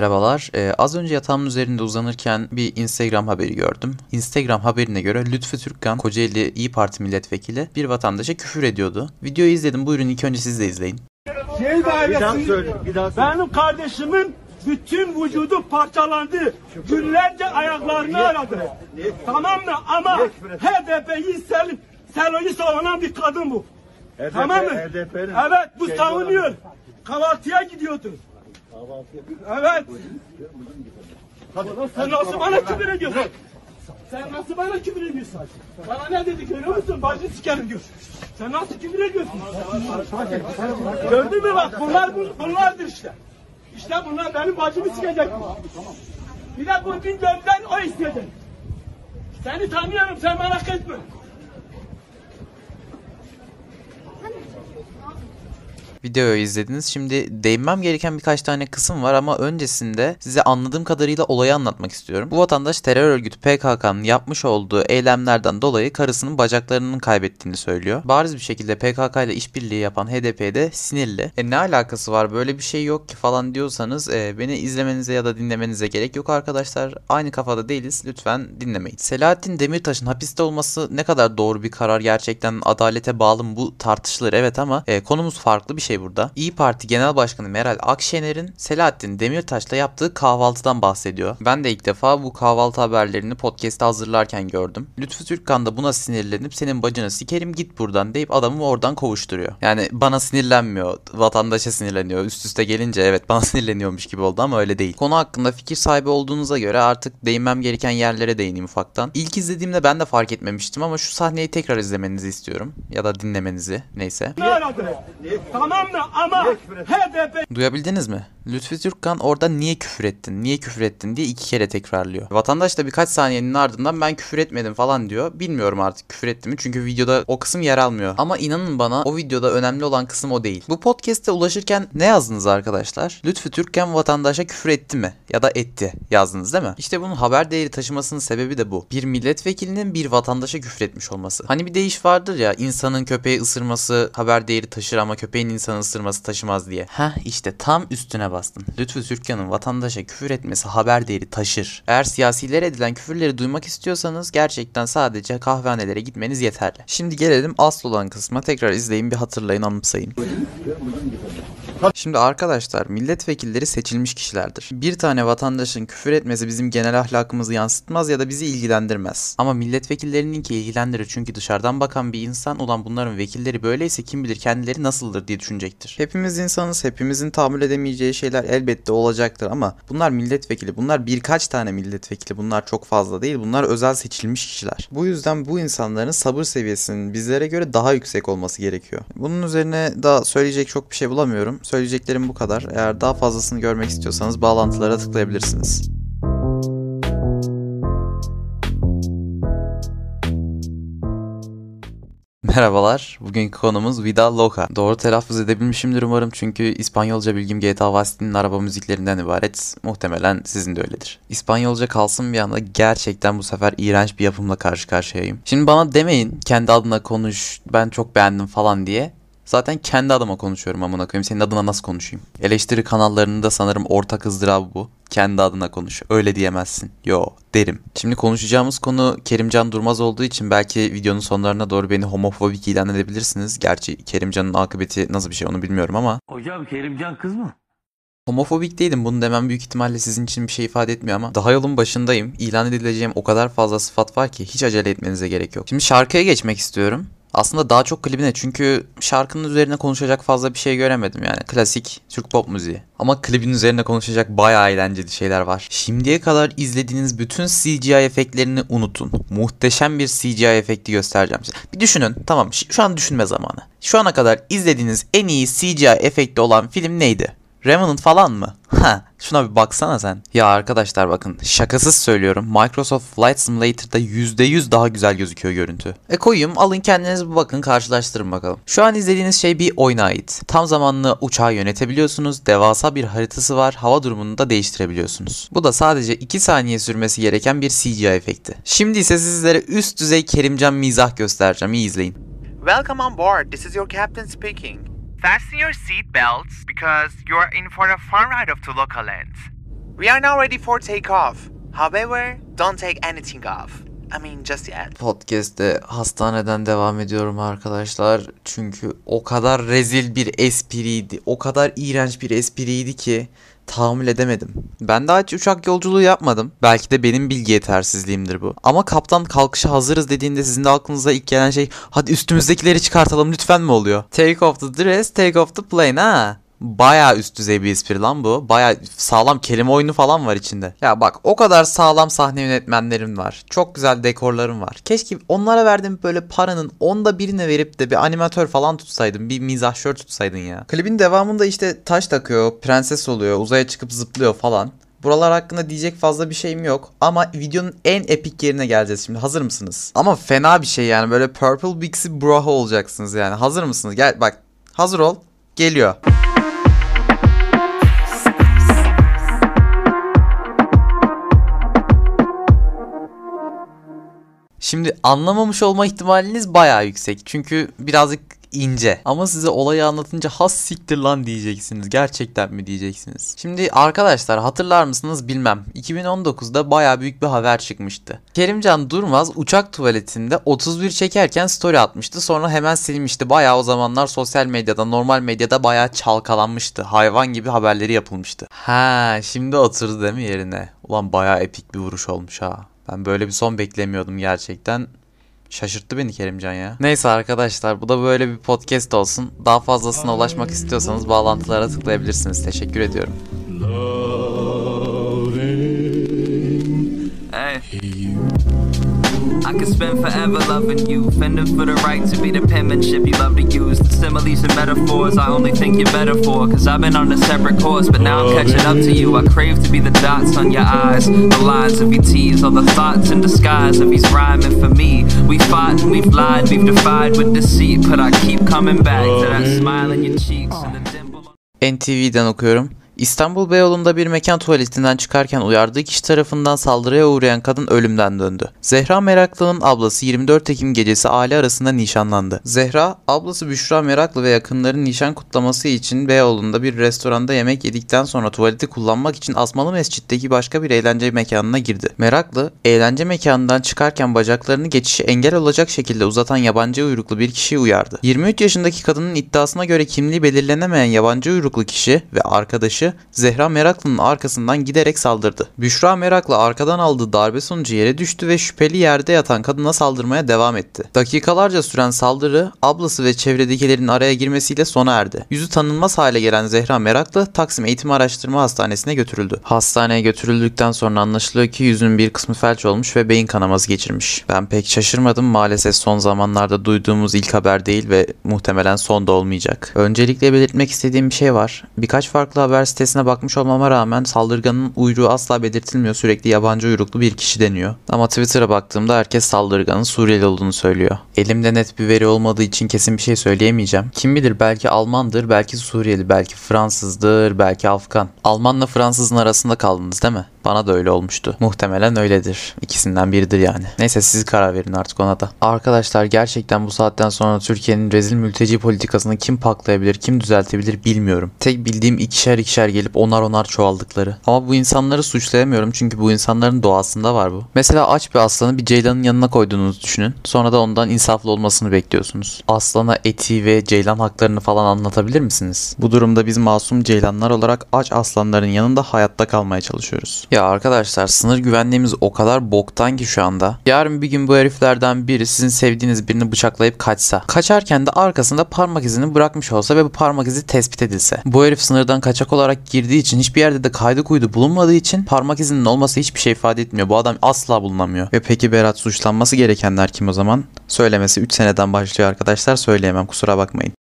Merhabalar. Ee, az önce yatağımın üzerinde uzanırken bir Instagram haberi gördüm. Instagram haberine göre Lütfü Türkkan, Kocaeli İyi Parti milletvekili bir vatandaşa küfür ediyordu. Videoyu izledim. Buyurun ilk önce siz de izleyin. Şehir Bir daha söyle, bir daha söyle. benim kardeşimin bütün vücudu parçalandı. Günlerce ayaklarını aradı. Tamam mı? Ama HDP'yi sel, Selo'yu savunan bir kadın bu. HDP, Tamam mı? HDP'nin Evet bu savunuyor. Kahvaltıya gidiyordu. Evet. Sen nasıl bana küfür ediyorsun? Sen nasıl bana küfür ediyorsun? Bana ne dedi görüyor musun? Bacı sikerim diyor. Sen nasıl küfür ediyorsun? Gördün mü bak bunlar bu- bunlardır işte. İşte bunlar benim bacımı sikecek. Bir de bu gündemden o istedi. Seni tanıyorum sen merak etme. Videoyu izlediniz. Şimdi değinmem gereken birkaç tane kısım var ama öncesinde size anladığım kadarıyla olayı anlatmak istiyorum. Bu vatandaş terör örgütü PKK'nın yapmış olduğu eylemlerden dolayı karısının bacaklarının kaybettiğini söylüyor. Bariz bir şekilde PKK ile işbirliği yapan HDP de sinirli. E ne alakası var böyle bir şey yok ki falan diyorsanız e, beni izlemenize ya da dinlemenize gerek yok arkadaşlar. Aynı kafada değiliz. Lütfen dinlemeyin. Selahattin Demirtaş'ın hapiste olması ne kadar doğru bir karar gerçekten adalete bağlı mı bu tartışılır evet ama e, konumuz farklı bir şey burada. İyi Parti Genel Başkanı Meral Akşener'in Selahattin Demirtaş'la yaptığı kahvaltıdan bahsediyor. Ben de ilk defa bu kahvaltı haberlerini podcast'te hazırlarken gördüm. Lütfü Türkkan da buna sinirlenip senin bacını sikerim git buradan deyip adamı oradan kovuşturuyor. Yani bana sinirlenmiyor, vatandaşa sinirleniyor. Üst üste gelince evet bana sinirleniyormuş gibi oldu ama öyle değil. Konu hakkında fikir sahibi olduğunuza göre artık değinmem gereken yerlere değineyim ufaktan. İlk izlediğimde ben de fark etmemiştim ama şu sahneyi tekrar izlemenizi istiyorum. Ya da dinlemenizi neyse. Tamam mı? Ama HDP Duyabildiniz mi? Lütfü Türkkan orada niye küfür ettin, niye küfür ettin diye iki kere tekrarlıyor. Vatandaş da birkaç saniyenin ardından ben küfür etmedim falan diyor. Bilmiyorum artık küfür etti mi çünkü videoda o kısım yer almıyor. Ama inanın bana o videoda önemli olan kısım o değil. Bu podcast'te ulaşırken ne yazdınız arkadaşlar? Lütfü Türkkan vatandaşa küfür etti mi? Ya da etti yazdınız değil mi? İşte bunun haber değeri taşımasının sebebi de bu. Bir milletvekilinin bir vatandaşa küfür etmiş olması. Hani bir deyiş vardır ya insanın köpeği ısırması haber değeri taşır ama köpeğin insanı ısırması taşımaz diye. Heh işte tam üstüne bastın. Lütfü Türkkan'ın vatandaşa küfür etmesi haber değeri taşır. Eğer siyasilere edilen küfürleri duymak istiyorsanız gerçekten sadece kahvehanelere gitmeniz yeterli. Şimdi gelelim asıl olan kısma tekrar izleyin bir hatırlayın anımsayın. Şimdi arkadaşlar milletvekilleri seçilmiş kişilerdir. Bir tane vatandaşın küfür etmesi bizim genel ahlakımızı yansıtmaz ya da bizi ilgilendirmez. Ama milletvekillerinin ki ilgilendirir çünkü dışarıdan bakan bir insan ulan bunların vekilleri böyleyse kim bilir kendileri nasıldır diye düşünecektir. Hepimiz insanız, hepimizin tahammül edemeyeceği şeyler elbette olacaktır ama bunlar milletvekili, bunlar birkaç tane milletvekili, bunlar çok fazla değil, bunlar özel seçilmiş kişiler. Bu yüzden bu insanların sabır seviyesinin bizlere göre daha yüksek olması gerekiyor. Bunun üzerine daha söyleyecek çok bir şey bulamıyorum. Söyleyeceklerim bu kadar. Eğer daha fazlasını görmek istiyorsanız bağlantılara tıklayabilirsiniz. Merhabalar. Bugünkü konumuz Vida Loca. Doğru telaffuz edebilmişimdir umarım çünkü İspanyolca bilgim GTA Vice City'nin araba müziklerinden ibaret. Muhtemelen sizin de öyledir. İspanyolca kalsın bir anda gerçekten bu sefer iğrenç bir yapımla karşı karşıyayım. Şimdi bana demeyin kendi adına konuş ben çok beğendim falan diye. Zaten kendi adıma konuşuyorum amına koyayım. Senin adına nasıl konuşayım? Eleştiri kanallarının da sanırım ortak ızdırabı bu. Kendi adına konuş. Öyle diyemezsin. Yo derim. Şimdi konuşacağımız konu Kerimcan Durmaz olduğu için belki videonun sonlarına doğru beni homofobik ilan edebilirsiniz. Gerçi Kerimcan'ın akıbeti nasıl bir şey onu bilmiyorum ama. Hocam Kerimcan kız mı? Homofobik değilim. Bunu demem büyük ihtimalle sizin için bir şey ifade etmiyor ama daha yolun başındayım. İlan edileceğim o kadar fazla sıfat var ki hiç acele etmenize gerek yok. Şimdi şarkıya geçmek istiyorum. Aslında daha çok klibine çünkü şarkının üzerine konuşacak fazla bir şey göremedim yani. Klasik Türk pop müziği. Ama klibin üzerine konuşacak bayağı eğlenceli şeyler var. Şimdiye kadar izlediğiniz bütün CGI efektlerini unutun. Muhteşem bir CGI efekti göstereceğim size. Bir düşünün. Tamam şu an düşünme zamanı. Şu ana kadar izlediğiniz en iyi CGI efekti olan film neydi? Revenant falan mı? Ha, şuna bir baksana sen. Ya arkadaşlar bakın şakasız söylüyorum. Microsoft Flight Simulator'da %100 daha güzel gözüküyor görüntü. E koyayım alın kendiniz bir bakın karşılaştırın bakalım. Şu an izlediğiniz şey bir oyuna ait. Tam zamanlı uçağı yönetebiliyorsunuz. Devasa bir haritası var. Hava durumunu da değiştirebiliyorsunuz. Bu da sadece 2 saniye sürmesi gereken bir CGI efekti. Şimdi ise sizlere üst düzey Kerimcan mizah göstereceğim. İyi izleyin. Welcome on board. This is your captain speaking. Fasten your seat belts because you are in for a fun ride of to local lands. We are now ready for takeoff. However, don't take anything off. I mean, just yet. Podcast'te hastaneden devam ediyorum arkadaşlar. Çünkü o kadar rezil bir espriydi. O kadar iğrenç bir espriydi ki tahammül edemedim. Ben daha hiç uçak yolculuğu yapmadım. Belki de benim bilgi yetersizliğimdir bu. Ama kaptan kalkışa hazırız dediğinde sizin de aklınıza ilk gelen şey hadi üstümüzdekileri çıkartalım lütfen mi oluyor? Take off the dress, take off the plane ha. Baya üst düzey bir espri lan bu. Baya sağlam kelime oyunu falan var içinde. Ya bak o kadar sağlam sahne yönetmenlerim var. Çok güzel dekorlarım var. Keşke onlara verdiğim böyle paranın onda birine verip de bir animatör falan tutsaydın. Bir mizahşör tutsaydın ya. Klibin devamında işte taş takıyor, prenses oluyor, uzaya çıkıp zıplıyor falan. Buralar hakkında diyecek fazla bir şeyim yok. Ama videonun en epik yerine geleceğiz şimdi. Hazır mısınız? Ama fena bir şey yani. Böyle Purple Bixie Braho olacaksınız yani. Hazır mısınız? Gel bak. Hazır ol. Geliyor. Şimdi anlamamış olma ihtimaliniz bayağı yüksek. Çünkü birazcık ince. Ama size olayı anlatınca has siktir lan diyeceksiniz. Gerçekten mi diyeceksiniz? Şimdi arkadaşlar hatırlar mısınız bilmem. 2019'da bayağı büyük bir haber çıkmıştı. Kerimcan Durmaz uçak tuvaletinde 31 çekerken story atmıştı. Sonra hemen silmişti. Bayağı o zamanlar sosyal medyada, normal medyada bayağı çalkalanmıştı. Hayvan gibi haberleri yapılmıştı. Ha, şimdi oturdu değil mi yerine? Ulan bayağı epik bir vuruş olmuş ha. Ben böyle bir son beklemiyordum gerçekten. Şaşırttı beni Kerimcan ya. Neyse arkadaşlar bu da böyle bir podcast olsun. Daha fazlasına ulaşmak istiyorsanız bağlantılara tıklayabilirsiniz. Teşekkür ediyorum. I could spend forever loving you, fending for the right to be the penmanship you love to use. The similes and metaphors I only think you're better for. Cause I've been on a separate course, but now I'm catching up to you. I crave to be the dots on your eyes, the lines of your teeth, all the thoughts in disguise of he's rhyming for me. We fought and we've lied, we've defied with deceit, but I keep coming back to that smile in your cheeks and the dimple. NTV'den okuyorum. İstanbul Beyoğlu'nda bir mekan tuvaletinden çıkarken uyardığı kişi tarafından saldırıya uğrayan kadın ölümden döndü. Zehra Meraklı'nın ablası 24 Ekim gecesi aile arasında nişanlandı. Zehra, ablası Büşra Meraklı ve yakınların nişan kutlaması için Beyoğlu'nda bir restoranda yemek yedikten sonra tuvaleti kullanmak için Asmalı Mescid'deki başka bir eğlence mekanına girdi. Meraklı, eğlence mekanından çıkarken bacaklarını geçişe engel olacak şekilde uzatan yabancı uyruklu bir kişiyi uyardı. 23 yaşındaki kadının iddiasına göre kimliği belirlenemeyen yabancı uyruklu kişi ve arkadaşı Zehra Meraklı'nın arkasından giderek saldırdı. Büşra Meraklı arkadan aldığı darbe sonucu yere düştü ve şüpheli yerde yatan kadına saldırmaya devam etti. Dakikalarca süren saldırı ablası ve çevredekilerin araya girmesiyle sona erdi. Yüzü tanınmaz hale gelen Zehra Meraklı Taksim Eğitim Araştırma Hastanesi'ne götürüldü. Hastaneye götürüldükten sonra anlaşılıyor ki yüzünün bir kısmı felç olmuş ve beyin kanaması geçirmiş. Ben pek şaşırmadım maalesef son zamanlarda duyduğumuz ilk haber değil ve muhtemelen son da olmayacak. Öncelikle belirtmek istediğim bir şey var. Birkaç farklı haber sitesine bakmış olmama rağmen saldırganın uyruğu asla belirtilmiyor. Sürekli yabancı uyruklu bir kişi deniyor. Ama Twitter'a baktığımda herkes saldırganın Suriyeli olduğunu söylüyor. Elimde net bir veri olmadığı için kesin bir şey söyleyemeyeceğim. Kim bilir belki Almandır, belki Suriyeli, belki Fransızdır, belki Afgan. Almanla Fransızın arasında kaldınız değil mi? Bana da öyle olmuştu. Muhtemelen öyledir. İkisinden biridir yani. Neyse siz karar verin artık ona da. Arkadaşlar gerçekten bu saatten sonra Türkiye'nin rezil mülteci politikasını kim paklayabilir, kim düzeltebilir bilmiyorum. Tek bildiğim ikişer ikişer gelip onar onar çoğaldıkları. Ama bu insanları suçlayamıyorum çünkü bu insanların doğasında var bu. Mesela aç bir aslanı bir ceylanın yanına koyduğunuzu düşünün. Sonra da ondan insaflı olmasını bekliyorsunuz. Aslana eti ve ceylan haklarını falan anlatabilir misiniz? Bu durumda biz masum ceylanlar olarak aç aslanların yanında hayatta kalmaya çalışıyoruz. Ya arkadaşlar sınır güvenliğimiz o kadar boktan ki şu anda. Yarın bir gün bu heriflerden biri sizin sevdiğiniz birini bıçaklayıp kaçsa. Kaçarken de arkasında parmak izini bırakmış olsa ve bu parmak izi tespit edilse. Bu herif sınırdan kaçak olarak girdiği için hiçbir yerde de kaydı kuydu bulunmadığı için parmak izinin olması hiçbir şey ifade etmiyor. Bu adam asla bulunamıyor. Ve peki Berat suçlanması gerekenler kim o zaman? Söylemesi 3 seneden başlıyor arkadaşlar söyleyemem kusura bakmayın.